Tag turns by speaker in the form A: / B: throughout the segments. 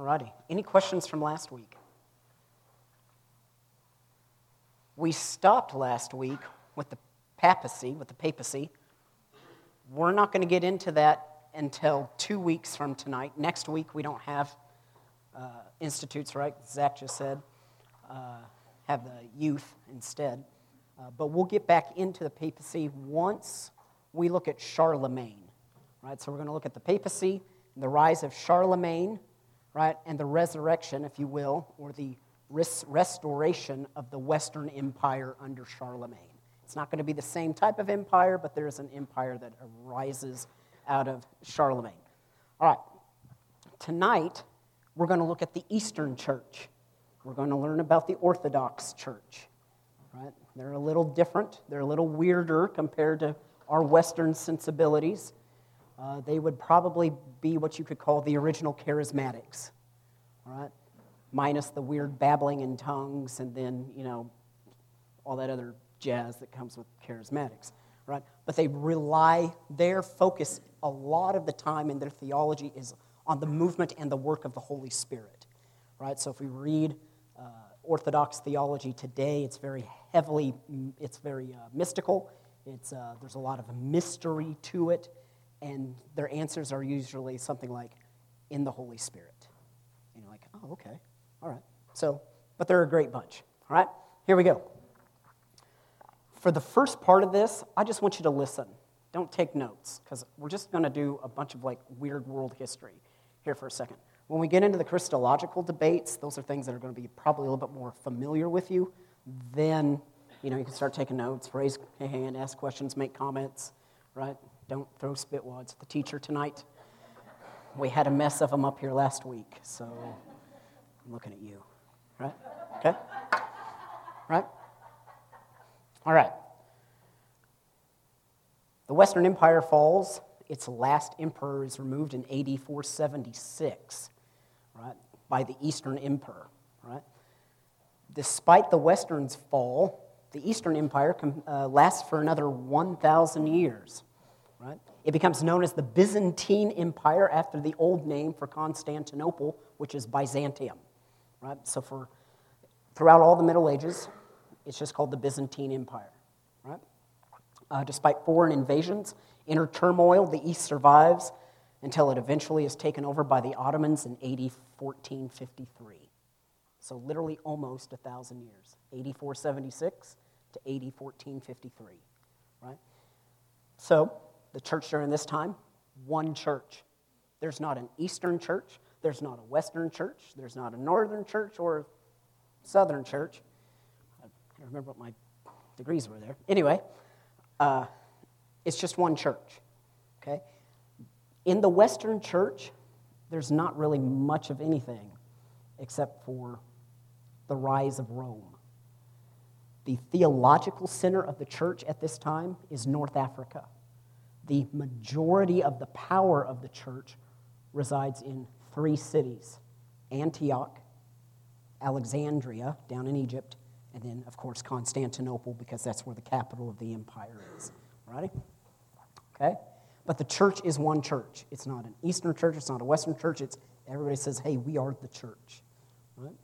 A: Alrighty. Any questions from last week? We stopped last week with the papacy, with the papacy. We're not going to get into that until two weeks from tonight. Next week, we don't have uh, institutes, right? Zach just said. Uh, have the youth instead. Uh, but we'll get back into the papacy once we look at Charlemagne, right? So we're going to look at the papacy, and the rise of Charlemagne, right, and the resurrection, if you will, or the res- restoration of the Western Empire under Charlemagne. It's not going to be the same type of empire, but there is an empire that arises out of Charlemagne. All right, tonight we're going to look at the Eastern Church. We're going to learn about the Orthodox Church. Right? They're a little different. They're a little weirder compared to our Western sensibilities. Uh, they would probably be what you could call the original charismatics, right? Minus the weird babbling in tongues and then, you know, all that other jazz that comes with charismatics, right? But they rely, their focus a lot of the time in their theology is on the movement and the work of the Holy Spirit, right? So if we read uh, Orthodox theology today, it's very heavily, it's very uh, mystical. It's, uh, there's a lot of mystery to it and their answers are usually something like, in the Holy Spirit. And you're like, oh, okay, all right. So, but they're a great bunch. All right, here we go. For the first part of this, I just want you to listen. Don't take notes, because we're just going to do a bunch of like weird world history here for a second. When we get into the Christological debates, those are things that are going to be probably a little bit more familiar with you. Then, you know, you can start taking notes, raise a hand, ask questions, make comments, right? Don't throw spitwads at the teacher tonight. We had a mess of them up here last week, so I'm looking at you. Right? Okay? Right? All right. The Western Empire falls. Its last emperor is removed in AD 476, right, by the Eastern Emperor, right? Despite the Western's fall, the Eastern Empire uh, lasts for another 1,000 years right? It becomes known as the Byzantine Empire after the old name for Constantinople, which is Byzantium, right? So for throughout all the Middle Ages, it's just called the Byzantine Empire, right? Uh, despite foreign invasions, inner turmoil, the East survives until it eventually is taken over by the Ottomans in AD 1453. So literally almost a thousand years, AD 476 to AD 1453, right? So the church during this time? One church. There's not an Eastern church, there's not a Western church, there's not a Northern church or a Southern church. I can't remember what my degrees were there. Anyway, uh, it's just one church. Okay? In the Western church, there's not really much of anything except for the rise of Rome. The theological center of the church at this time is North Africa the majority of the power of the church resides in three cities Antioch, Alexandria, down in Egypt, and then, of course, Constantinople, because that's where the capital of the empire is. Right? Okay? But the church is one church. It's not an Eastern church, it's not a Western church. It's everybody says, hey, we are the church. Right?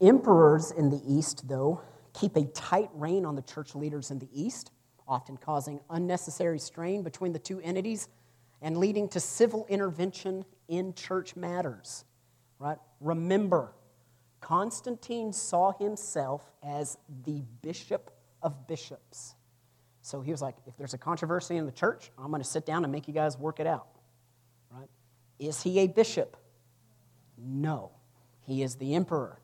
A: Emperors in the East, though, keep a tight rein on the church leaders in the East often causing unnecessary strain between the two entities and leading to civil intervention in church matters. Right? Remember, Constantine saw himself as the bishop of bishops. So he was like, if there's a controversy in the church, I'm going to sit down and make you guys work it out. Right? Is he a bishop? No. He is the emperor.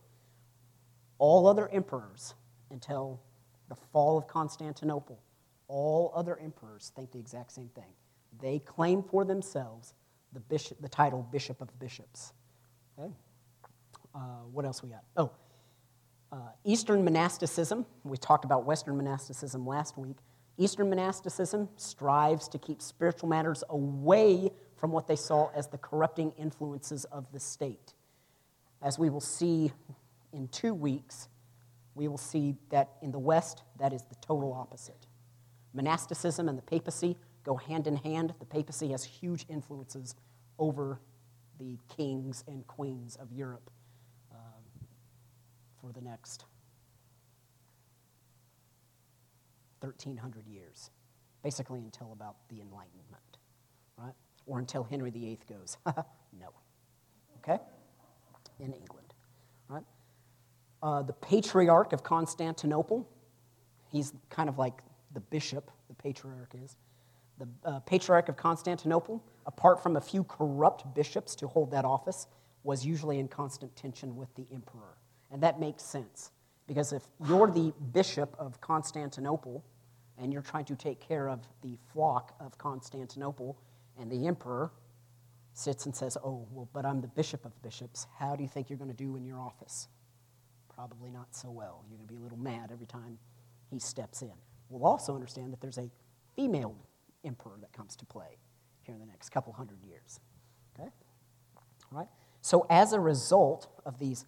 A: All other emperors until the fall of Constantinople all other emperors think the exact same thing. They claim for themselves the, bishop, the title Bishop of Bishops. Okay? Uh, what else we got? Oh, uh, Eastern monasticism. We talked about Western monasticism last week. Eastern monasticism strives to keep spiritual matters away from what they saw as the corrupting influences of the state. As we will see in two weeks, we will see that in the West, that is the total opposite. Monasticism and the papacy go hand in hand. The papacy has huge influences over the kings and queens of Europe um, for the next 1300 years, basically until about the Enlightenment, right? Or until Henry VIII goes, no. Okay? In England, right? Uh, the Patriarch of Constantinople, he's kind of like the bishop, the patriarch is. The uh, Patriarch of Constantinople, apart from a few corrupt bishops to hold that office, was usually in constant tension with the emperor. And that makes sense, because if you're the bishop of Constantinople and you're trying to take care of the flock of Constantinople, and the emperor sits and says, Oh, well, but I'm the bishop of bishops. How do you think you're going to do in your office? Probably not so well. You're going to be a little mad every time he steps in. We'll also understand that there's a female emperor that comes to play here in the next couple hundred years. Okay? All right? So, as a result of these,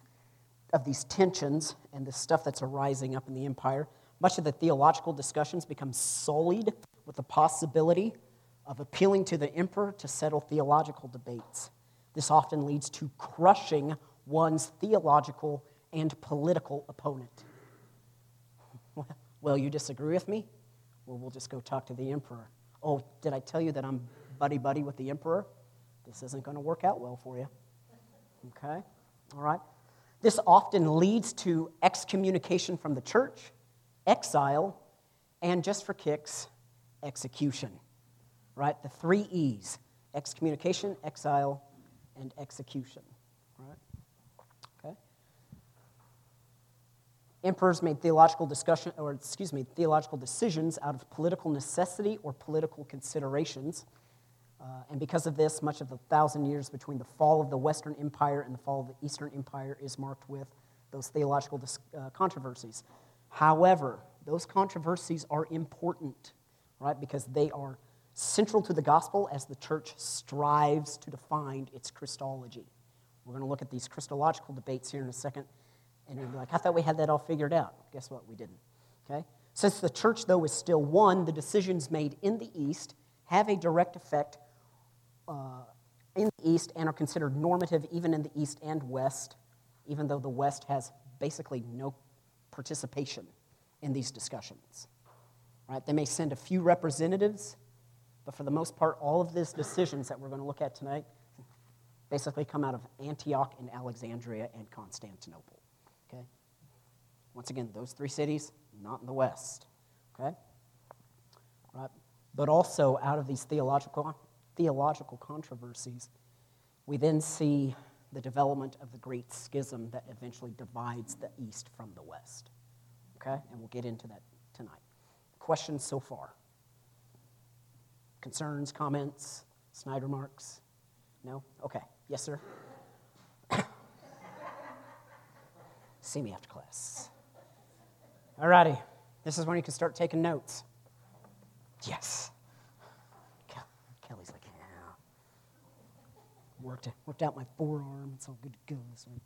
A: of these tensions and the stuff that's arising up in the empire, much of the theological discussions become sullied with the possibility of appealing to the emperor to settle theological debates. This often leads to crushing one's theological and political opponent. Well, you disagree with me? Well, we'll just go talk to the emperor. Oh, did I tell you that I'm buddy buddy with the emperor? This isn't going to work out well for you. Okay? All right? This often leads to excommunication from the church exile, and just for kicks, execution. Right? The three E's excommunication, exile, and execution. Right? Okay? Emperors made theological discussion, or excuse me, theological decisions out of political necessity or political considerations. Uh, and because of this, much of the thousand years between the fall of the Western Empire and the fall of the Eastern Empire is marked with those theological dis- uh, controversies. However, those controversies are important, right? Because they are central to the gospel as the church strives to define its Christology. We're going to look at these Christological debates here in a second, and you'll be like, I thought we had that all figured out. Guess what? We didn't. Okay? Since the church, though, is still one, the decisions made in the East have a direct effect uh, in the East and are considered normative even in the East and West, even though the West has basically no participation in these discussions. Right? They may send a few representatives, but for the most part, all of these decisions that we're going to look at tonight basically come out of Antioch and Alexandria and Constantinople. Okay? Once again, those three cities, not in the West. Okay? Right? But also out of these theological, theological controversies, we then see the development of the great schism that eventually divides the East from the West. Okay? And we'll get into that tonight. Questions so far? Concerns, comments, snide remarks? No? Okay. Yes, sir? See me after class. All righty. This is when you can start taking notes. Yes. Kelly's like, yeah. worked, worked out my forearm. It's all good to go this week.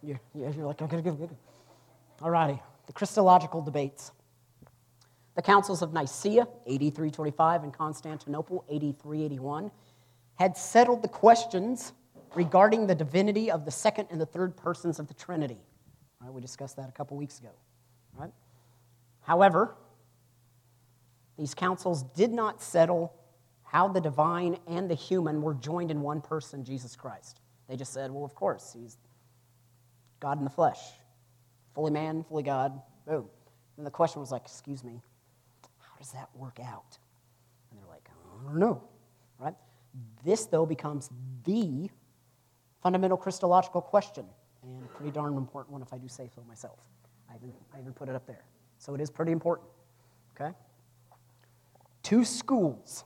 A: Yeah, yeah, you're like, okay, good, good. All righty, the Christological debates. The councils of Nicaea, 8325, and Constantinople, 8381, had settled the questions regarding the divinity of the second and the third persons of the Trinity. Right, we discussed that a couple weeks ago. Right? However, these councils did not settle how the divine and the human were joined in one person, Jesus Christ. They just said, well, of course, he's God in the flesh, fully man, fully God, boom. And the question was like, excuse me, how does that work out? And they're like, I don't know, right? This, though, becomes the fundamental Christological question, and pretty darn important one if I do say so myself. I even, I even put it up there. So it is pretty important, okay? Two schools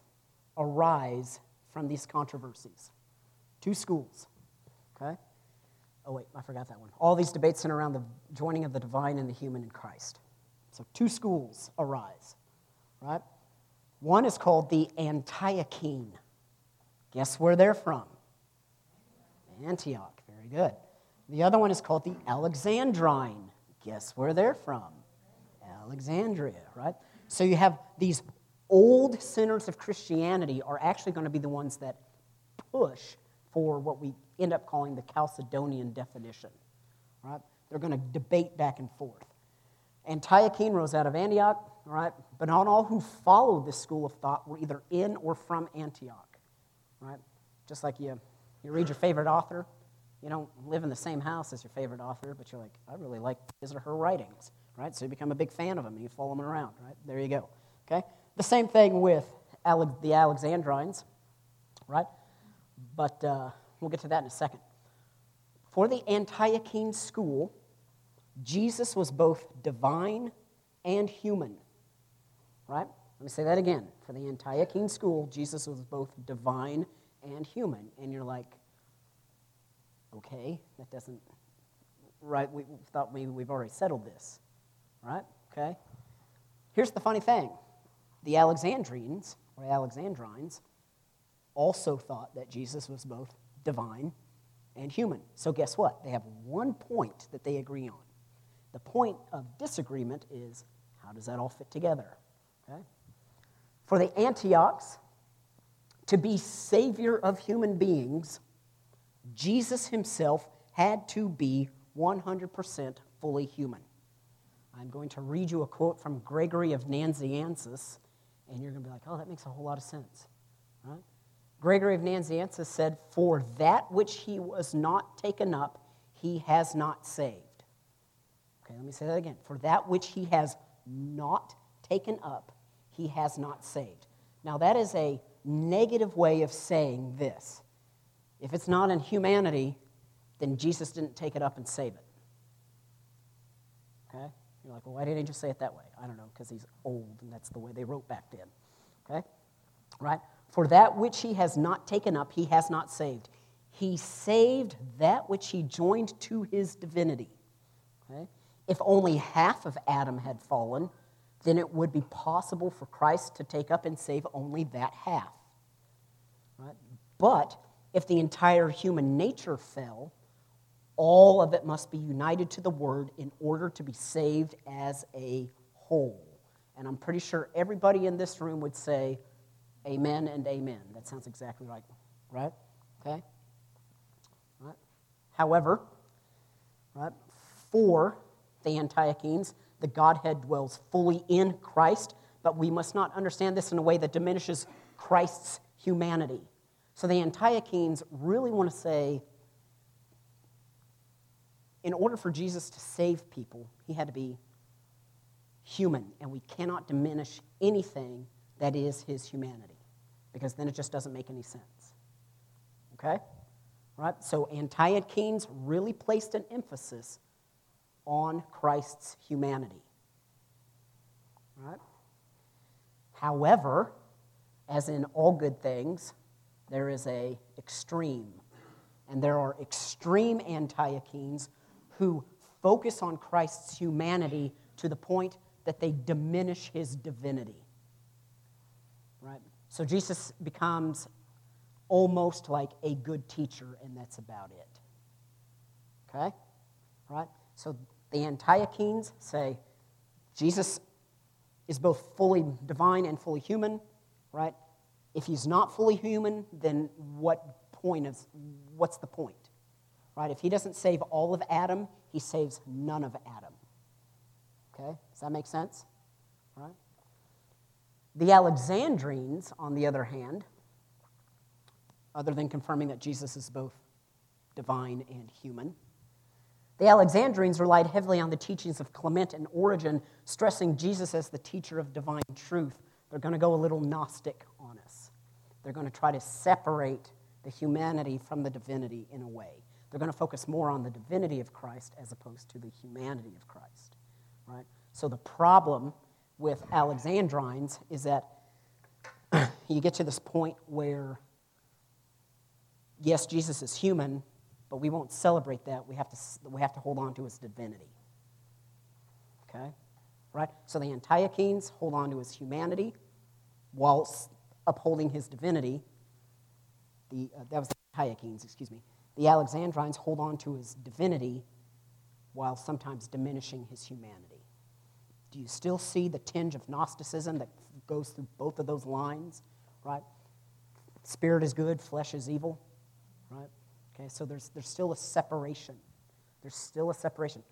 A: arise from these controversies. Two schools. Okay? Oh, wait, I forgot that one. All these debates center around the joining of the divine and the human in Christ. So, two schools arise, right? One is called the Antiochene. Guess where they're from? Antioch. Very good. The other one is called the Alexandrine. Guess where they're from? Alexandria, right? So you have these old centers of Christianity are actually going to be the ones that push for what we end up calling the Chalcedonian definition. Right? They're going to debate back and forth. Antiochene rose out of Antioch, right? But not all who followed this school of thought were either in or from Antioch, right? Just like you, you read your favorite author, you don't live in the same house as your favorite author, but you're like, I really like his or her writings, right? So you become a big fan of them and you follow them around, right? There you go, okay? The same thing with the Alexandrines, right? But uh, we'll get to that in a second. For the Antiochene school, Jesus was both divine and human. Right? Let me say that again. For the Antiochene school, Jesus was both divine and human. And you're like, okay, that doesn't, right? We thought maybe we've already settled this. Right? Okay? Here's the funny thing the Alexandrines, or Alexandrines, also thought that Jesus was both divine and human. So, guess what? They have one point that they agree on. The point of disagreement is how does that all fit together? Okay? For the Antiochs, to be savior of human beings, Jesus himself had to be 100% fully human. I'm going to read you a quote from Gregory of Nazianzus, and you're going to be like, oh, that makes a whole lot of sense. Right? Gregory of Nazianzus said, For that which he was not taken up, he has not saved. Okay, let me say that again. For that which he has not taken up, he has not saved. Now, that is a negative way of saying this. If it's not in humanity, then Jesus didn't take it up and save it. Okay? You're like, well, why didn't he just say it that way? I don't know, because he's old and that's the way they wrote back then. Okay? Right? For that which he has not taken up, he has not saved. He saved that which he joined to his divinity. Okay? If only half of Adam had fallen, then it would be possible for Christ to take up and save only that half. But if the entire human nature fell, all of it must be united to the Word in order to be saved as a whole. And I'm pretty sure everybody in this room would say, Amen and Amen. That sounds exactly right, right? Okay? Right? However, right, for the Antiochenes. The Godhead dwells fully in Christ, but we must not understand this in a way that diminishes Christ's humanity. So the Antiochenes really want to say, in order for Jesus to save people, he had to be human, and we cannot diminish anything that is his humanity, because then it just doesn't make any sense. Okay? Right? So Antiochenes really placed an emphasis on Christ's humanity. Right? However, as in all good things, there is a extreme. And there are extreme Antiochenes who focus on Christ's humanity to the point that they diminish his divinity. Right? So Jesus becomes almost like a good teacher, and that's about it. Okay? Right? So the Antiochenes say Jesus is both fully divine and fully human, right? If he's not fully human, then what point is what's the point? Right? If he doesn't save all of Adam, he saves none of Adam. Okay? Does that make sense? Right? The Alexandrines, on the other hand, other than confirming that Jesus is both divine and human, the Alexandrines relied heavily on the teachings of Clement and Origen, stressing Jesus as the teacher of divine truth. They're going to go a little Gnostic on us. They're going to try to separate the humanity from the divinity in a way. They're going to focus more on the divinity of Christ as opposed to the humanity of Christ. Right? So the problem with Alexandrines is that you get to this point where, yes, Jesus is human, but we won't celebrate that. We have to, we have to hold on to his divinity. Okay? Right? So the Antiochenes hold on to his humanity whilst upholding his divinity. The, uh, that was the Antiochenes, excuse me. The Alexandrines hold on to his divinity while sometimes diminishing his humanity. Do you still see the tinge of Gnosticism that goes through both of those lines? Right? Spirit is good, flesh is evil. right? Okay, so there's, there's still a separation. There's still a separation.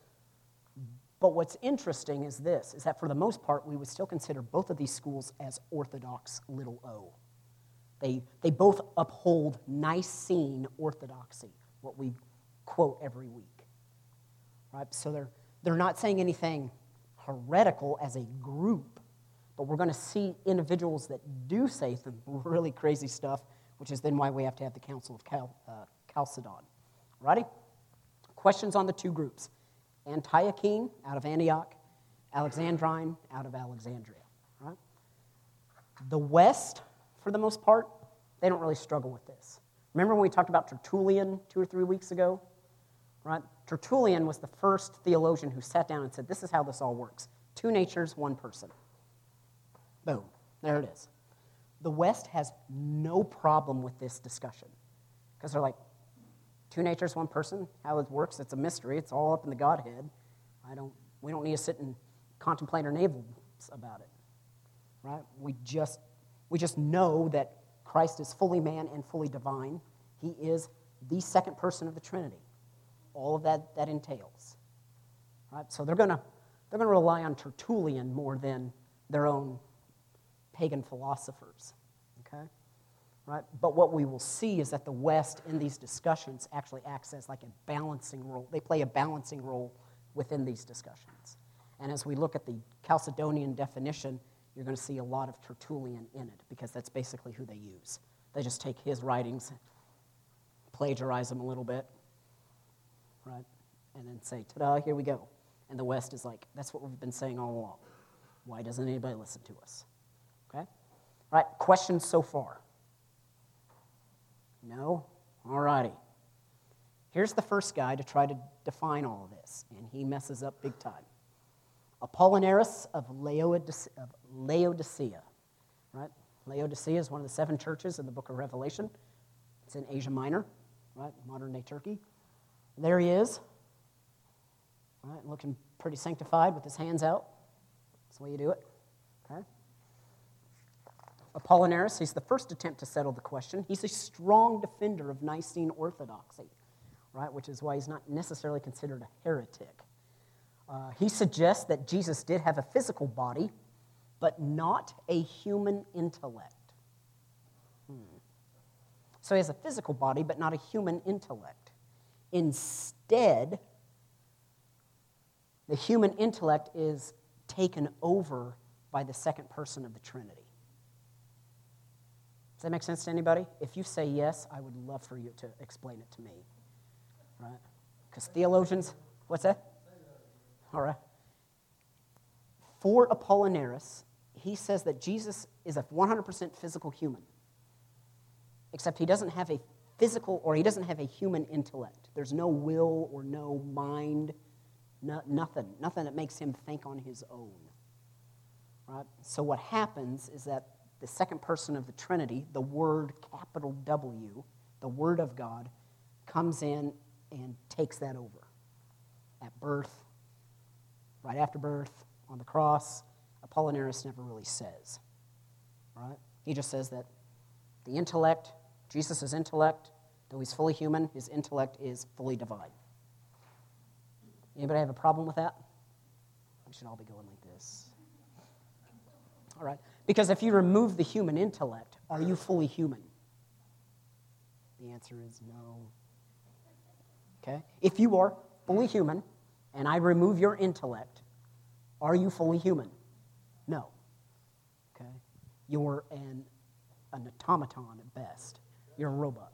A: But what's interesting is this, is that for the most part, we would still consider both of these schools as orthodox little o. They, they both uphold Nicene orthodoxy, what we quote every week. Right? So they're, they're not saying anything heretical as a group, but we're going to see individuals that do say some really crazy stuff, which is then why we have to have the Council of uh, Chalcedon. Ready? Questions on the two groups Antiochene out of Antioch, Alexandrine out of Alexandria. Right? The West, for the most part, they don't really struggle with this. Remember when we talked about Tertullian two or three weeks ago? Right? Tertullian was the first theologian who sat down and said, This is how this all works two natures, one person. Boom. There it is. The West has no problem with this discussion because they're like, two natures, one person. How it works, it's a mystery. It's all up in the Godhead. I don't, we don't need to sit and contemplate our navels about it, right? We just, we just know that Christ is fully man and fully divine. He is the second person of the Trinity. All of that that entails, right? So they're gonna they're gonna rely on Tertullian more than their own pagan philosophers? Right? But what we will see is that the West in these discussions actually acts as like a balancing role. They play a balancing role within these discussions. And as we look at the Chalcedonian definition, you're going to see a lot of Tertullian in it because that's basically who they use. They just take his writings, plagiarize them a little bit, right? And then say, ta da, here we go. And the West is like, that's what we've been saying all along. Why doesn't anybody listen to us? Okay? All right, questions so far? No? All righty. Here's the first guy to try to define all of this, and he messes up big time. Apollinaris of Laodicea, right? Laodicea is one of the seven churches in the book of Revelation. It's in Asia Minor, right? Modern day Turkey. There he is, right? Looking pretty sanctified with his hands out. That's the way you do it? Apollinaris, he's the first attempt to settle the question. He's a strong defender of Nicene orthodoxy, right, which is why he's not necessarily considered a heretic. Uh, he suggests that Jesus did have a physical body, but not a human intellect. Hmm. So he has a physical body, but not a human intellect. Instead, the human intellect is taken over by the second person of the Trinity that make sense to anybody? If you say yes, I would love for you to explain it to me. Right? Because theologians, what's that? All right. For Apollinaris, he says that Jesus is a 100% physical human, except he doesn't have a physical or he doesn't have a human intellect. There's no will or no mind, no, nothing, nothing that makes him think on his own. Right? So what happens is that the second person of the Trinity, the Word, capital W, the Word of God, comes in and takes that over. At birth, right after birth, on the cross, Apollinaris never really says. Right? He just says that the intellect, Jesus' intellect, though he's fully human, his intellect is fully divine. Anybody have a problem with that? We should all be going like this. All right. Because if you remove the human intellect, are you fully human? The answer is no. Okay? If you are fully human and I remove your intellect, are you fully human? No. Okay? You're an, an automaton at best. You're a robot.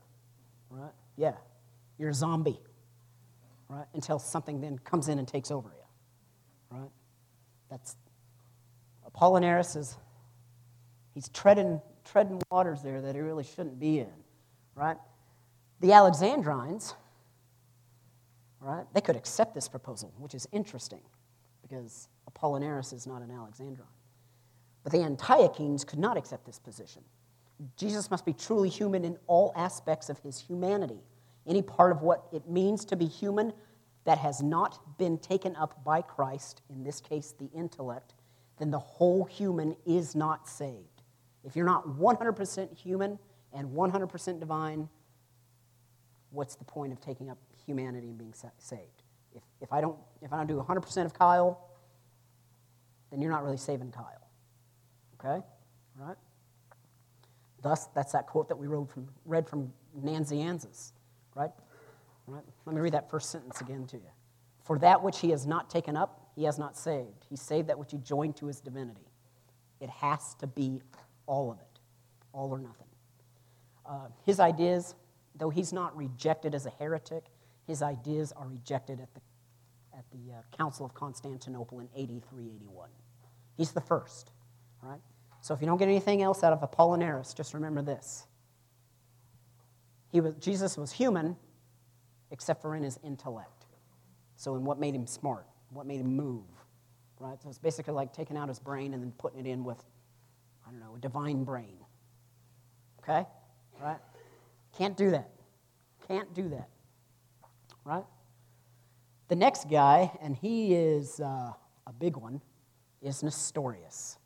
A: Right? Yeah. You're a zombie. Right? Until something then comes in and takes over you. Right? That's Apollinaris is He's treading, treading waters there that he really shouldn't be in, right? The Alexandrines, right, they could accept this proposal, which is interesting because Apollinaris is not an Alexandrine. But the Antiochenes could not accept this position. Jesus must be truly human in all aspects of his humanity. Any part of what it means to be human that has not been taken up by Christ, in this case the intellect, then the whole human is not saved. If you're not 100% human and 100% divine, what's the point of taking up humanity and being saved? If, if, I, don't, if I don't do 100% of Kyle, then you're not really saving Kyle. Okay? Right? Thus, that's that quote that we read from, read from Nazianzus, right? right? Let me read that first sentence again to you. For that which he has not taken up, he has not saved. He saved that which he joined to his divinity. It has to be all of it, all or nothing. Uh, his ideas, though he's not rejected as a heretic, his ideas are rejected at the, at the uh, Council of Constantinople in 83 81. He's the first, right? So if you don't get anything else out of Apollinaris, just remember this. He was, Jesus was human, except for in his intellect. So, in what made him smart, what made him move, right? So, it's basically like taking out his brain and then putting it in with, I don't know, a divine brain. Okay? Right? Can't do that. Can't do that. Right? The next guy, and he is uh, a big one, is Nestorius.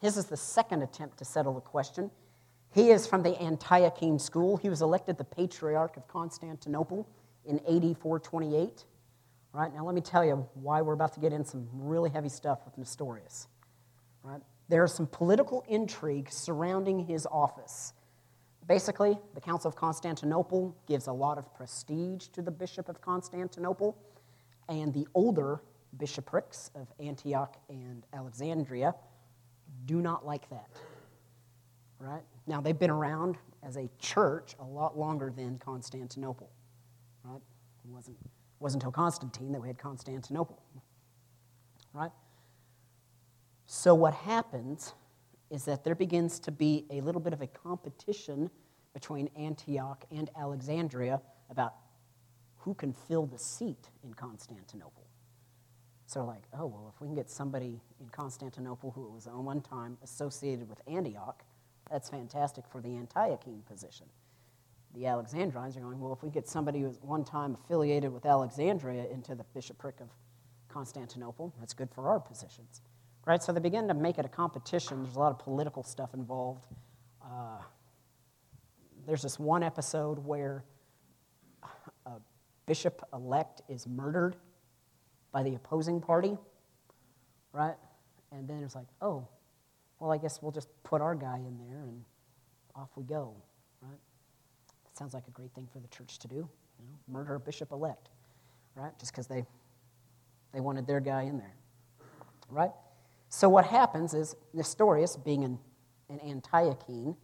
A: His is the second attempt to settle the question. He is from the Antiochene school. He was elected the Patriarch of Constantinople in AD 428. Right, now let me tell you why we're about to get in some really heavy stuff with Nestorius. Right? There are some political intrigue surrounding his office. Basically, the Council of Constantinople gives a lot of prestige to the Bishop of Constantinople, and the older bishoprics of Antioch and Alexandria do not like that. Right? Now, they've been around as a church a lot longer than Constantinople. Right? It wasn't, it wasn't until Constantine that we had Constantinople. Right? So, what happens is that there begins to be a little bit of a competition between Antioch and Alexandria about who can fill the seat in Constantinople. So, like, oh, well, if we can get somebody in Constantinople who was at one time associated with Antioch, that's fantastic for the Antiochene position. The Alexandrines are going, well, if we get somebody who was one time affiliated with Alexandria into the bishopric of Constantinople, that's good for our positions. Right? So they begin to make it a competition. There's a lot of political stuff involved. Uh, there's this one episode where a bishop elect is murdered by the opposing party, right? And then it's like, oh, well, I guess we'll just put our guy in there and off we go, right? That sounds like a great thing for the church to do, you know, murder a bishop elect, right? Just because they, they wanted their guy in there, right? So what happens is Nestorius, being an, an Antiochene,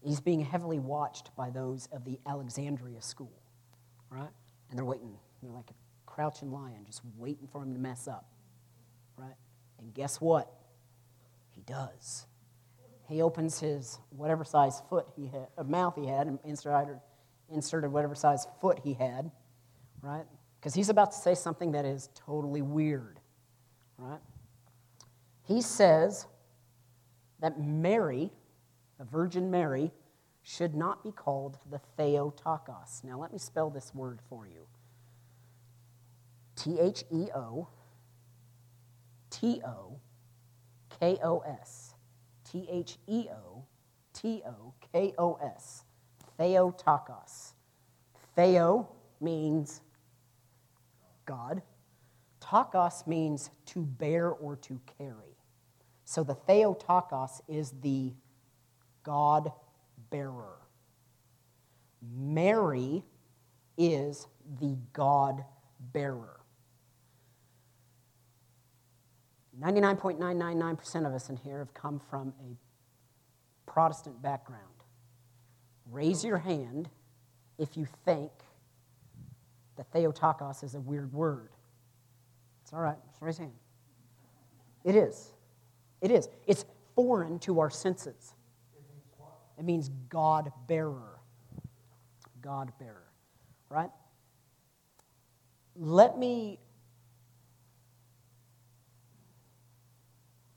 A: he's being heavily watched by those of the Alexandria school, right? And they're waiting. They're like a crouching lion, just waiting for him to mess up, right? And guess what? He does. He opens his whatever size foot he had, a uh, mouth he had, and inserted, inserted whatever size foot he had, right? Because he's about to say something that is totally weird, right? He says that Mary, the Virgin Mary, should not be called the Theotokos. Now, let me spell this word for you. T H E O T O K O S. T H E O T O K O S. Theotokos. Theo means God. Tokos means to bear or to carry. So the Theotokos is the God bearer. Mary is the God bearer. 99.999% of us in here have come from a Protestant background. Raise your hand if you think that Theotokos is a weird word. It's all right, just raise your hand. It is. It is. It's foreign to our senses. It means God bearer. God bearer. Right? Let me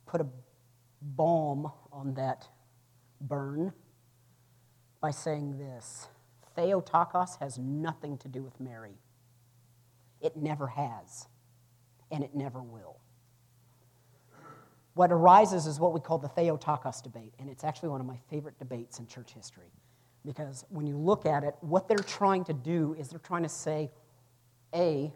A: put a balm on that burn by saying this Theotokos has nothing to do with Mary. It never has, and it never will. What arises is what we call the Theotokos debate, and it's actually one of my favorite debates in church history. Because when you look at it, what they're trying to do is they're trying to say, A,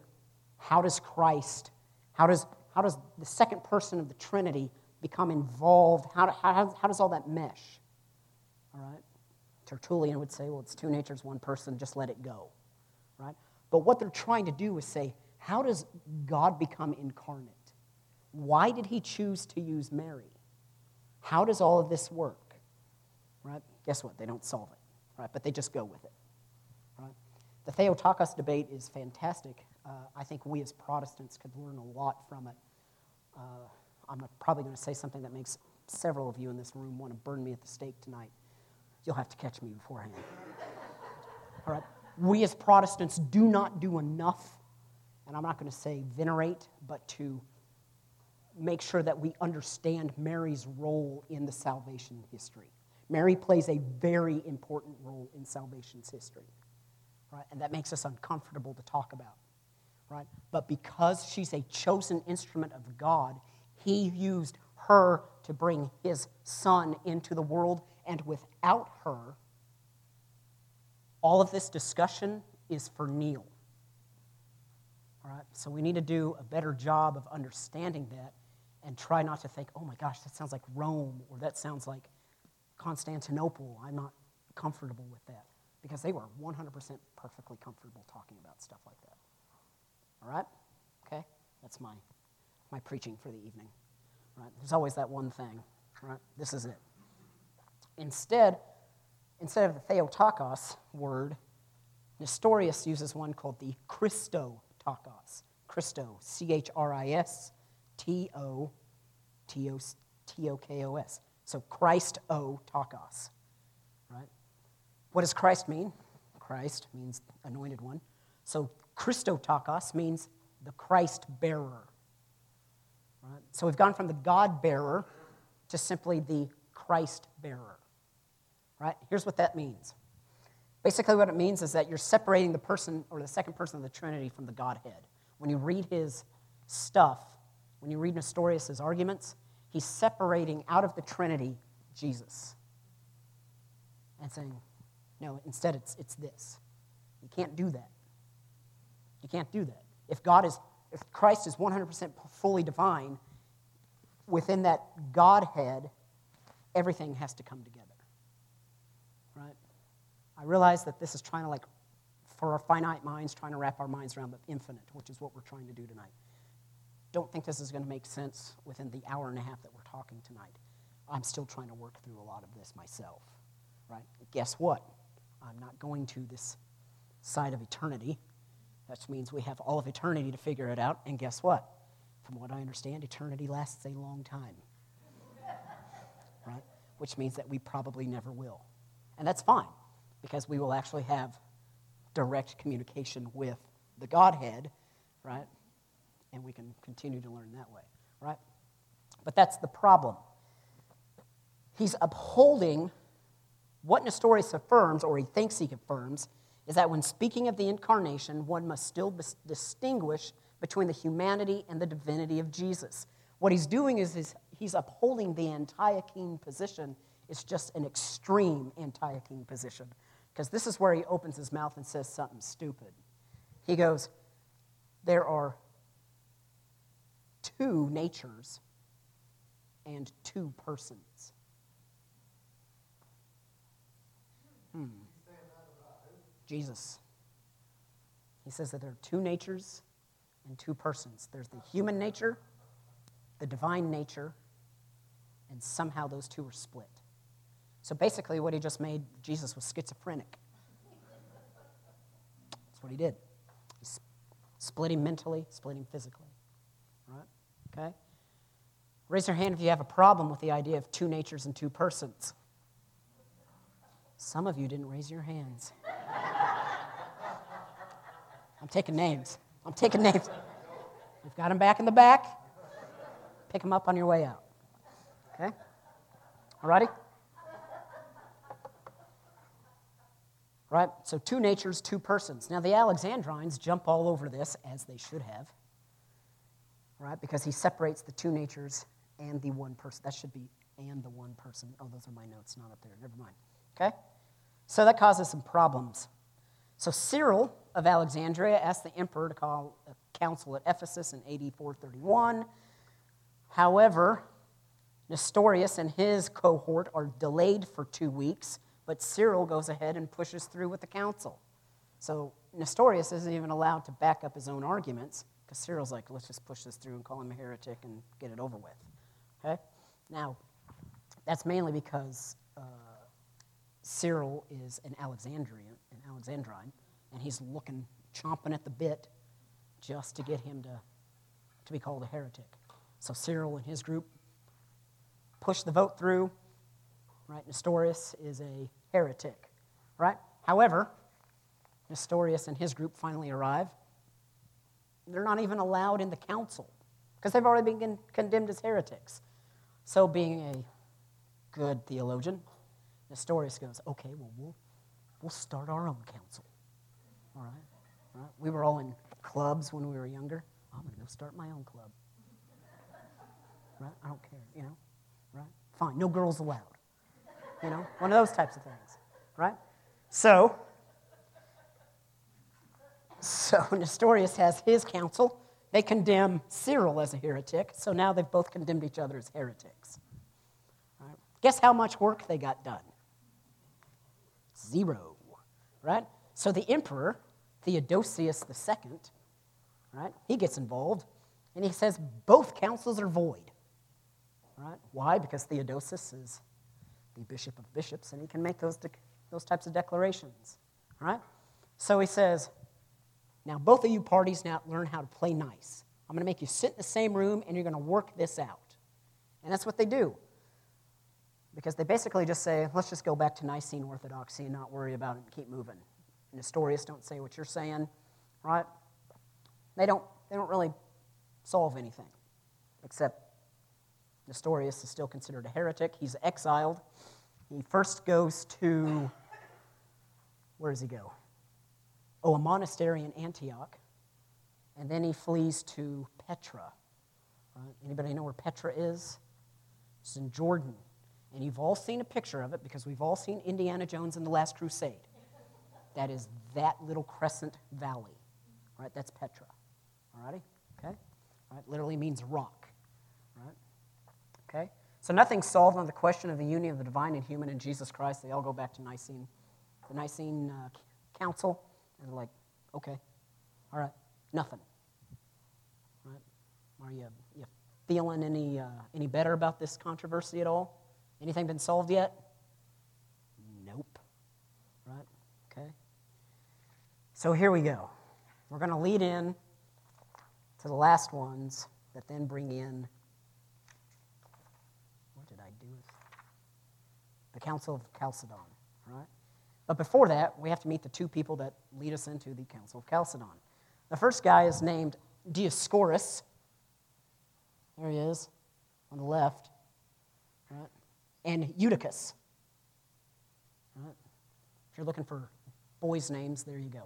A: how does Christ, how does, how does the second person of the Trinity become involved? How, how, how does all that mesh? All right? Tertullian would say, well, it's two natures, one person, just let it go. Right? But what they're trying to do is say, how does God become incarnate? Why did he choose to use Mary? How does all of this work? Right? Guess what? They don't solve it. Right? But they just go with it. Right? The Theotokos debate is fantastic. Uh, I think we as Protestants could learn a lot from it. Uh, I'm probably going to say something that makes several of you in this room want to burn me at the stake tonight. You'll have to catch me beforehand. All right? We as Protestants do not do enough, and I'm not going to say venerate, but to make sure that we understand Mary's role in the salvation history. Mary plays a very important role in salvation's history, right? And that makes us uncomfortable to talk about, right? But because she's a chosen instrument of God, He used her to bring His Son into the world, and without her, all of this discussion is for Neil. All right? So we need to do a better job of understanding that and try not to think, oh my gosh, that sounds like Rome or that sounds like Constantinople. I'm not comfortable with that. Because they were 100% perfectly comfortable talking about stuff like that. All right? Okay? That's my, my preaching for the evening. Right? There's always that one thing. Right? This is it. Instead, instead of the Theotokos word, Nestorius uses one called the Christotokos. Christo, C H R I S T O T O K O S. So Christ O Tokos. Right? What does Christ mean? Christ means anointed one. So Christotokos means the Christ bearer. Right? So we've gone from the God bearer to simply the Christ bearer. Right? Here's what that means. Basically, what it means is that you're separating the person or the second person of the Trinity from the Godhead. When you read his stuff, when you read Nestorius' arguments, he's separating out of the Trinity Jesus and saying, no, instead it's, it's this. You can't do that. You can't do that. If God is, if Christ is 100% fully divine, within that Godhead, everything has to come together. Right? I realize that this is trying to like, for our finite minds, trying to wrap our minds around the infinite, which is what we're trying to do tonight don't think this is going to make sense within the hour and a half that we're talking tonight. I'm still trying to work through a lot of this myself, right? Guess what? I'm not going to this side of eternity. That means we have all of eternity to figure it out. And guess what? From what I understand, eternity lasts a long time, right? Which means that we probably never will. And that's fine because we will actually have direct communication with the Godhead, right? And we can continue to learn that way, right? But that's the problem. He's upholding what Nestorius affirms, or he thinks he affirms, is that when speaking of the incarnation, one must still distinguish between the humanity and the divinity of Jesus. What he's doing is he's upholding the Antiochene position. It's just an extreme Antiochene position. Because this is where he opens his mouth and says something stupid. He goes, There are two natures and two persons. Hmm. Jesus. He says that there are two natures and two persons there's the human nature, the divine nature, and somehow those two are split. So basically, what he just made, Jesus was schizophrenic. That's what he did. He split him mentally, split him physically. Okay? Raise your hand if you have a problem with the idea of two natures and two persons. Some of you didn't raise your hands. I'm taking names. I'm taking names. We've got them back in the back. Pick them up on your way out. Okay? All righty? Right? So, two natures, two persons. Now, the Alexandrines jump all over this, as they should have right? Because he separates the two natures and the one person. That should be and the one person. Oh, those are my notes, not up there. Never mind. Okay? So that causes some problems. So Cyril of Alexandria asked the emperor to call a council at Ephesus in AD 431. However, Nestorius and his cohort are delayed for two weeks, but Cyril goes ahead and pushes through with the council. So Nestorius isn't even allowed to back up his own arguments because Cyril's like, let's just push this through and call him a heretic and get it over with. Okay? Now, that's mainly because uh, Cyril is an Alexandrian, an Alexandrine, and he's looking, chomping at the bit just to get him to, to be called a heretic. So Cyril and his group push the vote through. Right? Nestorius is a heretic. Right? However, Nestorius and his group finally arrive. They're not even allowed in the council because they've already been condemned as heretics. So, being a good theologian, Nestorius goes, okay, well, we'll, we'll start our own council. All right? All right? We were all in clubs when we were younger. I'm going to go start my own club. Right? I don't care, you know? Right? Fine, no girls allowed. You know? One of those types of things. Right? So, so Nestorius has his council. They condemn Cyril as a heretic, so now they've both condemned each other as heretics. Right? Guess how much work they got done? Zero. Right? So the emperor, Theodosius II, right, he gets involved and he says both councils are void. Right? Why? Because Theodosius is the bishop of bishops and he can make those, de- those types of declarations. Right? So he says, now, both of you parties now learn how to play nice. I'm going to make you sit in the same room and you're going to work this out. And that's what they do. Because they basically just say, let's just go back to Nicene Orthodoxy and not worry about it and keep moving. Nestorius don't say what you're saying, right? They don't, they don't really solve anything, except Nestorius is still considered a heretic. He's exiled. He first goes to, where does he go? Oh, a monastery in Antioch, and then he flees to Petra. Right? Anybody know where Petra is? It's in Jordan. And you've all seen a picture of it because we've all seen Indiana Jones and the Last Crusade. That is that little crescent valley. Right? That's Petra. All righty? Okay? Right? Literally means rock. Right? Okay? So nothing's solved on the question of the union of the divine and human in Jesus Christ. They all go back to Nicene, the Nicene uh, Council. And they're like, okay, all right, nothing. Right? Are you, you feeling any, uh, any better about this controversy at all? Anything been solved yet? Nope. Right? Okay. So here we go. We're going to lead in to the last ones that then bring in. What did I do? The Council of Chalcedon, right? But before that, we have to meet the two people that lead us into the Council of Chalcedon. The first guy is named Dioscorus. There he is on the left. Right? And Eutychus. Right? If you're looking for boys' names, there you go.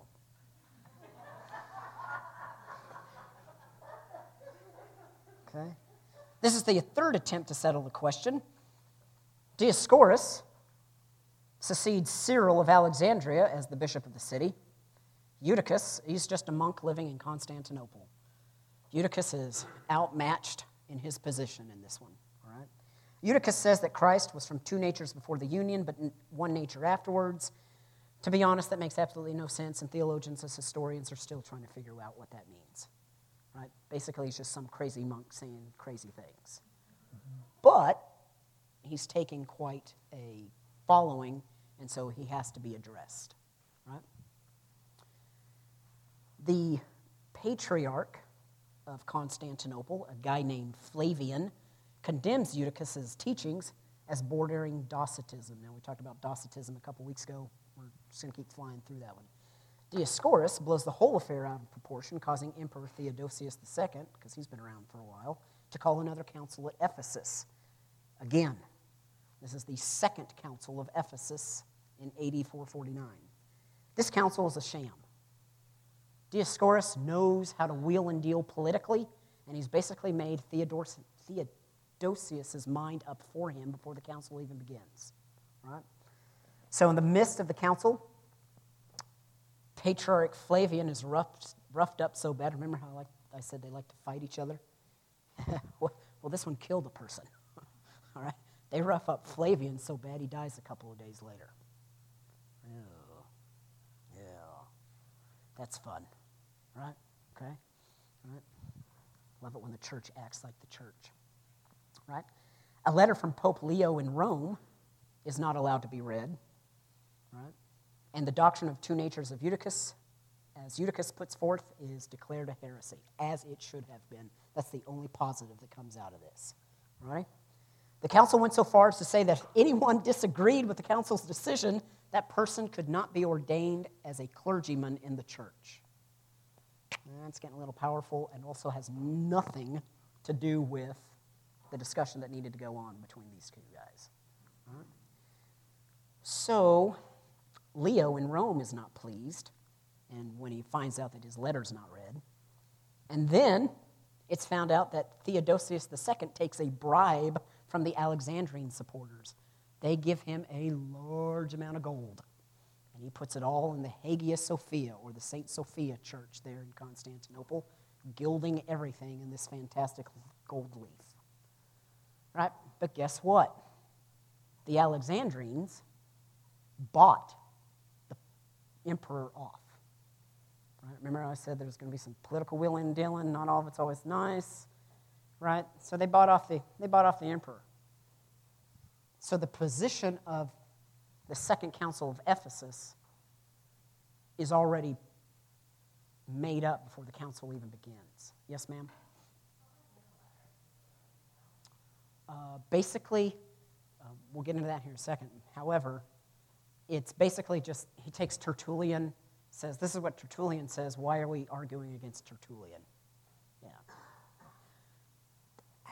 A: Okay? This is the third attempt to settle the question. Dioscorus succeeds Cyril of Alexandria as the bishop of the city. Eutychus, he's just a monk living in Constantinople. Eutychus is outmatched in his position in this one. All right? Eutychus says that Christ was from two natures before the union, but one nature afterwards. To be honest, that makes absolutely no sense, and theologians as historians are still trying to figure out what that means. Right? Basically, he's just some crazy monk saying crazy things. But he's taking quite a following, and so he has to be addressed. Right? The patriarch of Constantinople, a guy named Flavian, condemns Eutychus's teachings as bordering Docetism. Now, we talked about Docetism a couple weeks ago. We're just going to keep flying through that one. Dioscorus blows the whole affair out of proportion, causing Emperor Theodosius II, because he's been around for a while, to call another council at Ephesus. Again, this is the second council of Ephesus in AD 449. This council is a sham. Dioscorus knows how to wheel and deal politically, and he's basically made Theodosius' mind up for him before the council even begins. Right? So, in the midst of the council, Patriarch Flavian is roughed, roughed up so bad. Remember how like, I said they like to fight each other? well, this one killed a person. All right? They rough up Flavian so bad he dies a couple of days later. Oh, yeah. That's fun. Right? Okay? Right? Love it when the church acts like the church. Right? A letter from Pope Leo in Rome is not allowed to be read. Right? And the doctrine of two natures of Eutychus, as Eutychus puts forth, is declared a heresy, as it should have been. That's the only positive that comes out of this. Right? The council went so far as to say that if anyone disagreed with the council's decision, that person could not be ordained as a clergyman in the church. That's getting a little powerful and also has nothing to do with the discussion that needed to go on between these two guys. Right? So, Leo in Rome is not pleased, and when he finds out that his letter's not read, and then it's found out that Theodosius II takes a bribe from the Alexandrine supporters. They give him a large amount of gold, and he puts it all in the Hagia Sophia, or the St. Sophia Church there in Constantinople, gilding everything in this fantastic gold leaf. Right? But guess what? The Alexandrines bought the emperor off. Right? Remember, I said there's going to be some political wheeling and dealing. Not all of it's always nice, right? So they bought off the they bought off the emperor. So the position of the Second Council of Ephesus is already made up before the council even begins. Yes, ma'am. Uh, basically, uh, we'll get into that here in a second. However, it's basically just, he takes Tertullian, says, This is what Tertullian says. Why are we arguing against Tertullian? Yeah.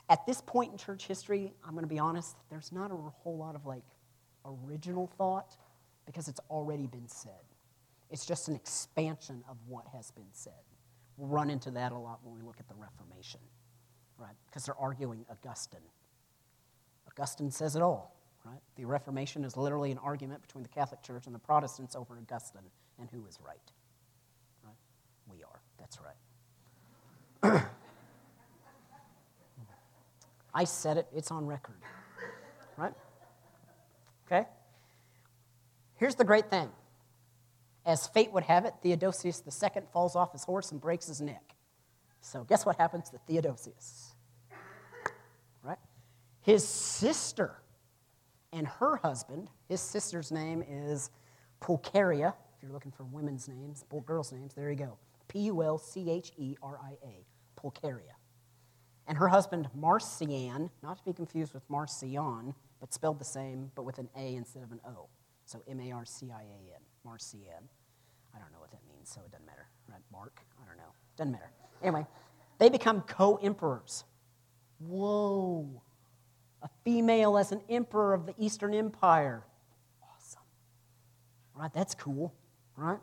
A: At this point in church history, I'm going to be honest, there's not a whole lot of like original thought because it's already been said. It's just an expansion of what has been said. We'll run into that a lot when we look at the Reformation, right? Because they're arguing Augustine. Augustine says it all. Right? The Reformation is literally an argument between the Catholic Church and the Protestants over Augustine and who is right. Right? We are. That's right. I said it, it's on record. Right? Okay? Here's the great thing. As fate would have it, Theodosius II falls off his horse and breaks his neck. So, guess what happens to Theodosius? Right? His sister and her husband, his sister's name is Pulcheria. If you're looking for women's names, girls' names, there you go. P U L C H E R I A, Pulcheria. And her husband, Marcian, not to be confused with Marcion, but spelled the same, but with an A instead of an O. So M A R C I A N, Marcian. I don't know what that means, so it doesn't matter. Right? Mark? I don't know. Doesn't matter. Anyway, they become co emperors. Whoa a female as an emperor of the Eastern Empire. Awesome. Right? That's cool, right?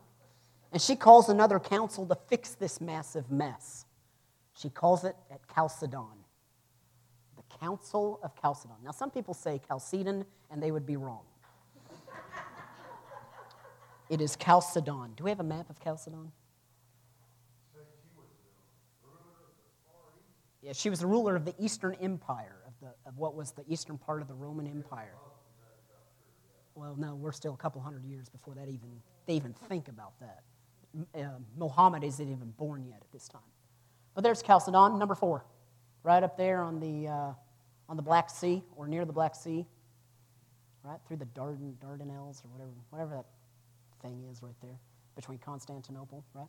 A: And she calls another council to fix this massive mess. She calls it at Chalcedon. The Council of Chalcedon. Now, some people say Chalcedon, and they would be wrong. it is Chalcedon. Do we have a map of Chalcedon? Yeah, she was the ruler of the Eastern Empire of, the, of what was the eastern part of the Roman Empire. Well, no, we're still a couple hundred years before that even they even think about that. Uh, Muhammad isn't even born yet at this time. But there's Chalcedon, number four, right up there on the uh, on the Black Sea or near the Black Sea, right through the Dardan, Dardanelles or whatever whatever that thing is right there between Constantinople, right?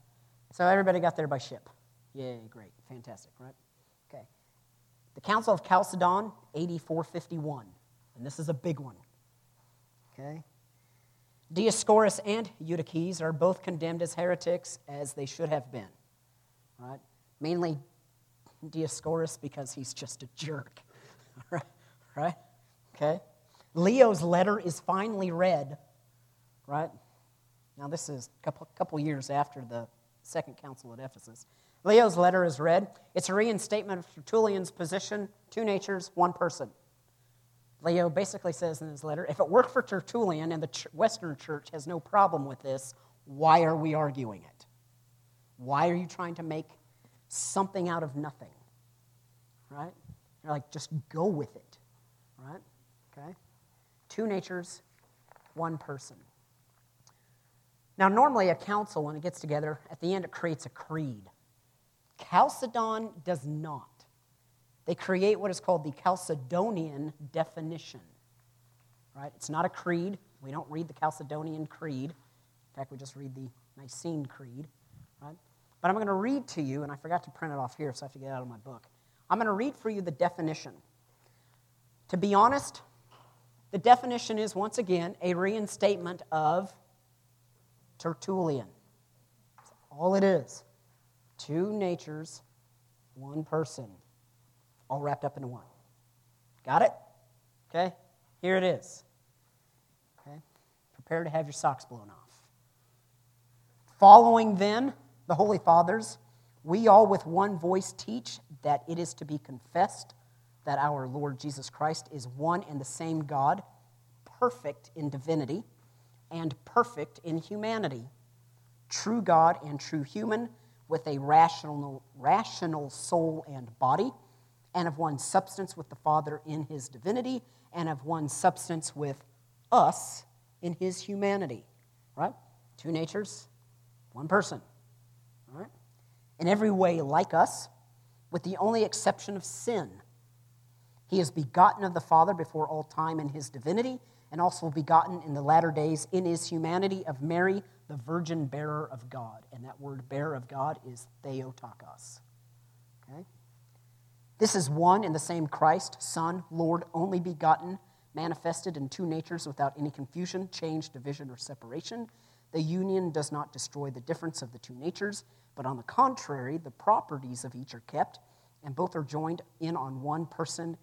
A: So everybody got there by ship. Yay, great, fantastic, right? Okay. The Council of Chalcedon, 8451, And this is a big one. Okay? Dioscorus and Eutyches are both condemned as heretics, as they should have been. Right? Mainly Dioscorus because he's just a jerk. right? Okay? Leo's letter is finally read. Right? Now, this is a couple, couple years after the Second Council at Ephesus. Leo's letter is read. It's a reinstatement of Tertullian's position two natures, one person. Leo basically says in his letter if it worked for Tertullian and the ch- Western church has no problem with this, why are we arguing it? Why are you trying to make something out of nothing? Right? You're like, just go with it. Right? Okay? Two natures, one person. Now, normally a council, when it gets together, at the end it creates a creed. Chalcedon does not. They create what is called the Chalcedonian definition. Right? It's not a creed. We don't read the Chalcedonian Creed. In fact, we just read the Nicene Creed. Right? But I'm going to read to you, and I forgot to print it off here, so I have to get out of my book. I'm going to read for you the definition. To be honest, the definition is once again a reinstatement of Tertullian. That's all it is. Two natures, one person, all wrapped up into one. Got it? Okay? Here it is. Okay? Prepare to have your socks blown off. Following then the Holy Fathers, we all with one voice teach that it is to be confessed that our Lord Jesus Christ is one and the same God, perfect in divinity and perfect in humanity, true God and true human, with a rational, rational soul and body, and of one substance with the Father in his divinity, and of one substance with us in his humanity. Right? Two natures, one person. In every way like us, with the only exception of sin. He is begotten of the Father before all time in his divinity, and also begotten in the latter days in his humanity of Mary, the virgin bearer of God. And that word bearer of God is Theotokos. Okay? This is one and the same Christ, Son, Lord, only begotten, manifested in two natures without any confusion, change, division, or separation. The union does not destroy the difference of the two natures, but on the contrary, the properties of each are kept, and both are joined in on one person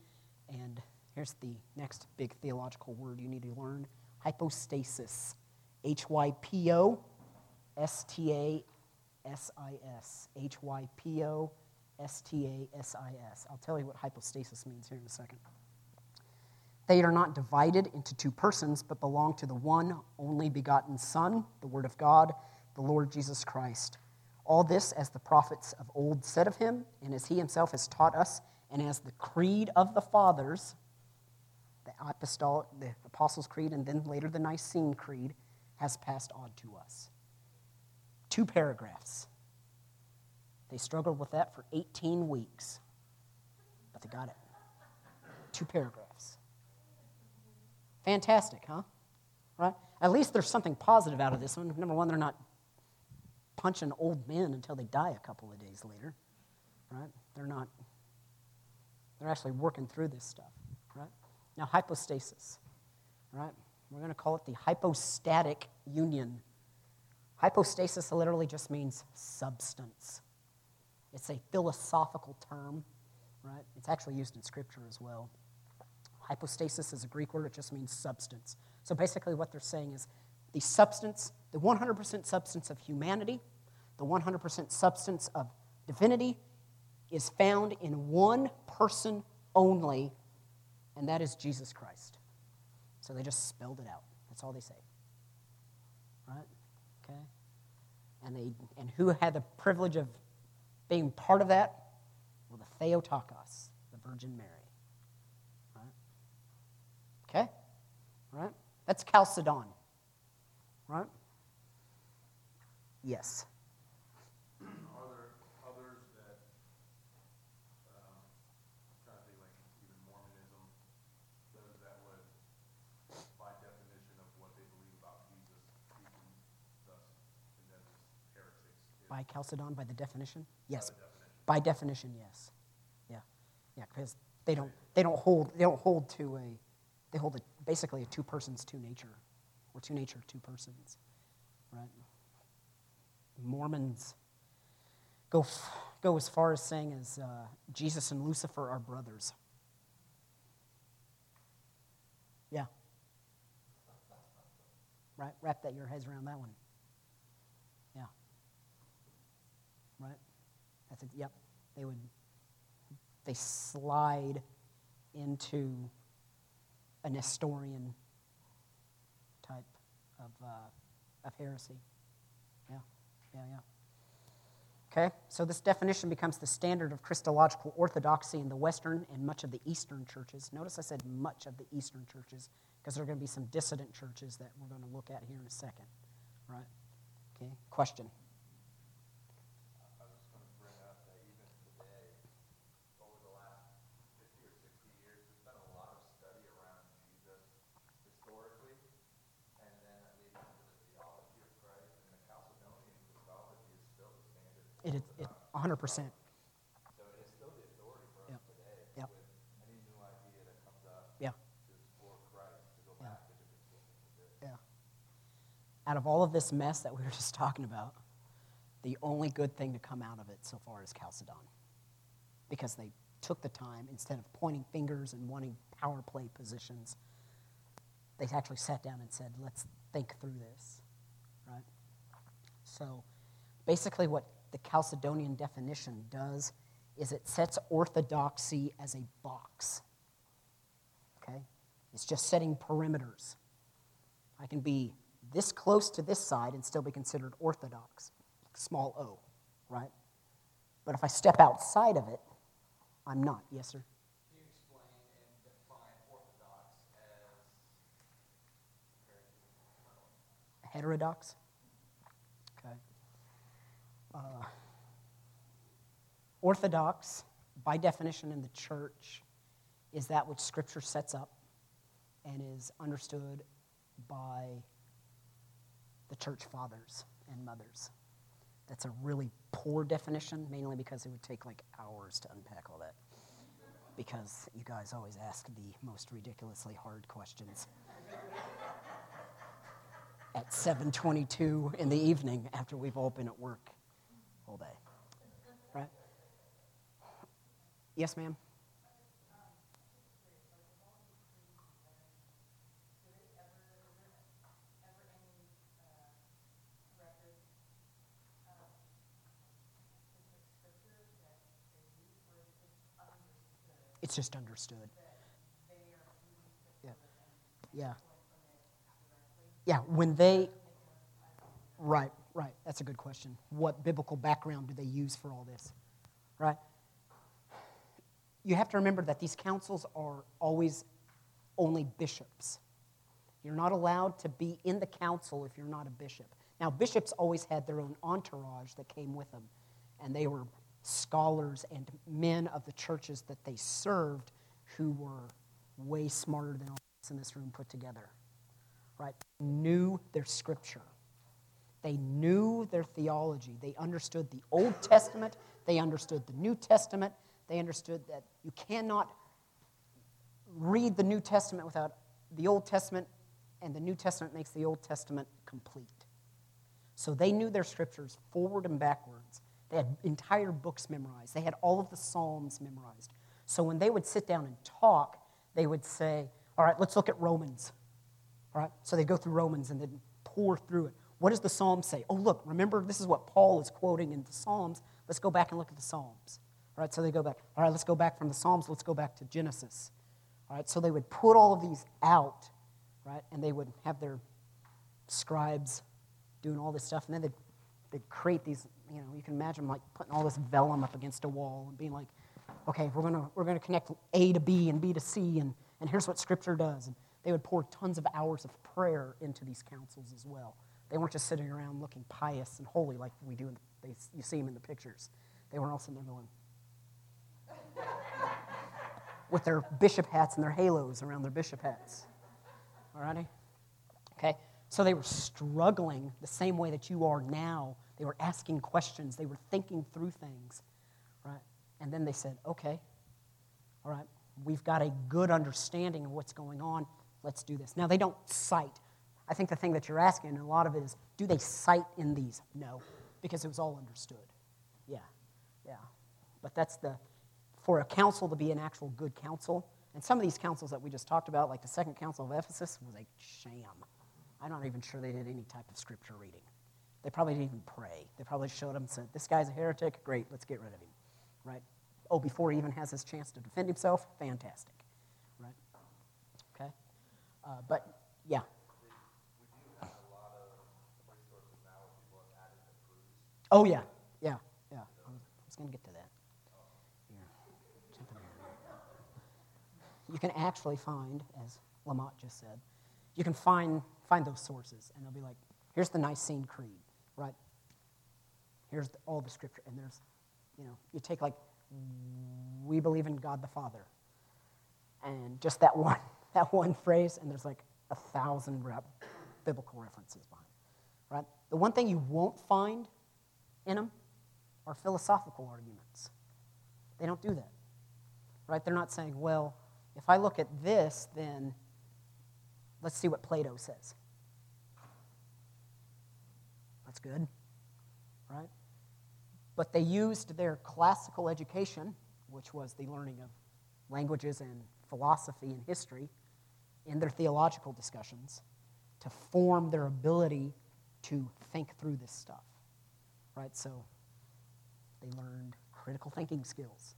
A: and here's the next big theological word you need to learn hypostasis. H Y P O S T A S I S. H Y P O S T A S I S. I'll tell you what hypostasis means here in a second. They are not divided into two persons, but belong to the one only begotten Son, the Word of God, the Lord Jesus Christ. All this, as the prophets of old said of him, and as he himself has taught us, and as the creed of the fathers, the apostolic, the Apostles' Creed, and then later the Nicene Creed, has passed on to us. Two paragraphs. They struggled with that for 18 weeks, but they got it. Two paragraphs. Fantastic, huh? Right? At least there's something positive out of this one. Number one, they're not punching old men until they die a couple of days later. Right? They're not, they're actually working through this stuff. Right? Now, hypostasis. Right? We're going to call it the hypostatic union. Hypostasis literally just means substance. It's a philosophical term, right? It's actually used in Scripture as well. Hypostasis is a Greek word, it just means substance. So basically, what they're saying is the substance, the 100% substance of humanity, the 100% substance of divinity, is found in one person only, and that is Jesus Christ. So they just spelled it out. That's all they say. Right? Okay? And, they, and who had the privilege of being part of that? Well, the Theotokos, the Virgin Mary. Okay? Right? That's Chalcedon. Right? Yes.
B: Are there others that, um, trying to think like even Mormonism, those that would, by definition of what they believe about Jesus, teaching thus heretics? is
A: By Chalcedon, by the definition? Yes.
B: the definition.
A: By definition, yes. Yeah. Yeah, because they don't, they don't hold, they don't hold to a, they hold a, basically a two persons, two nature, or two nature, two persons, right? Mormons go, f- go as far as saying as uh, Jesus and Lucifer are brothers. Yeah. Right? Wrap that your heads around that one. Yeah. Right? That's it. Yep. They would, they slide into a Nestorian type of, uh, of heresy. Yeah, yeah, yeah. Okay, so this definition becomes the standard of Christological orthodoxy in the Western and much of the Eastern churches. Notice I said much of the Eastern churches because there are going to be some dissident churches that we're going to look at here in a second. Right? Okay, question. It is it, 100%. So it is still the authority for us today yep. with any new idea that comes up yeah. to explore Christ, to go back to different Yeah. Out of all of this mess that we were just talking about, the only good thing to come out of it so far is Chalcedon. Because they took the time, instead of pointing fingers and wanting power play positions, they actually sat down and said, let's think through this. Right? So basically, what the Chalcedonian definition does is it sets orthodoxy as a box. Okay? It's just setting perimeters. I can be this close to this side and still be considered orthodox, small o, right? But if I step outside of it, I'm not. Yes, sir?
C: Can explain and define orthodox
A: as heterodox? Uh, orthodox, by definition in the church, is that which Scripture sets up and is understood by the church fathers and mothers. That's a really poor definition, mainly because it would take like hours to unpack all that. Because you guys always ask the most ridiculously hard questions at 7:22 in the evening after we've all been at work whole day. Right? Yes, ma'am? It's just understood. Yeah. Yeah. Yeah, when they, right, Right, that's a good question. What biblical background do they use for all this? Right? You have to remember that these councils are always only bishops. You're not allowed to be in the council if you're not a bishop. Now, bishops always had their own entourage that came with them, and they were scholars and men of the churches that they served who were way smarter than all of us in this room put together. Right? Knew their scripture. They knew their theology. They understood the Old Testament. They understood the New Testament. They understood that you cannot read the New Testament without the Old Testament, and the New Testament makes the Old Testament complete. So they knew their scriptures forward and backwards. They had entire books memorized, they had all of the Psalms memorized. So when they would sit down and talk, they would say, All right, let's look at Romans. All right, so they go through Romans and then pore through it. What does the Psalm say? Oh, look, remember, this is what Paul is quoting in the Psalms. Let's go back and look at the Psalms. All right, so they go back. All right, let's go back from the Psalms. Let's go back to Genesis. All right, so they would put all of these out, right, and they would have their scribes doing all this stuff, and then they'd, they'd create these, you know, you can imagine like putting all this vellum up against a wall and being like, okay, we're going to we're gonna connect A to B and B to C, and, and here's what Scripture does. And they would pour tons of hours of prayer into these councils as well. They weren't just sitting around looking pious and holy like we do, in the, they, you see them in the pictures. They were all sitting there going, with their bishop hats and their halos around their bishop hats. Alrighty? Okay? So they were struggling the same way that you are now. They were asking questions, they were thinking through things. Right? And then they said, okay, all right, we've got a good understanding of what's going on. Let's do this. Now, they don't cite I think the thing that you're asking, and a lot of it is, do they cite in these? No, because it was all understood. Yeah, yeah. But that's the, for a council to be an actual good council, and some of these councils that we just talked about, like the Second Council of Ephesus, was a sham. I'm not even sure they did any type of scripture reading. They probably didn't even pray. They probably showed him and said, This guy's a heretic, great, let's get rid of him. Right? Oh, before he even has his chance to defend himself, fantastic. Right? Okay? Uh, but yeah,
B: We do have a lot of resources now where people have added the proofs.
A: Oh yeah, yeah, yeah. I was, going to get to that. You can actually find, as Lamont just said, you can find find those sources, and they'll be like, here's the Nicene Creed, right? Here's the, all the scripture, and there's, you know, you take like, we believe in God the Father, and just that one that one phrase, and there's like a thousand rep, biblical references behind, it, right? The one thing you won't find in them are philosophical arguments. They don't do that, right? They're not saying, well, if I look at this, then let's see what Plato says. That's good, right? But they used their classical education, which was the learning of languages and philosophy and history, in their theological discussions to form their ability to think through this stuff, right? So they learned critical thinking skills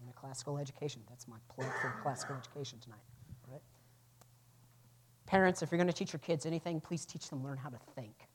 A: in a classical education. That's my plug for classical education tonight, right? Parents, if you're going to teach your kids anything, please teach them learn how to think.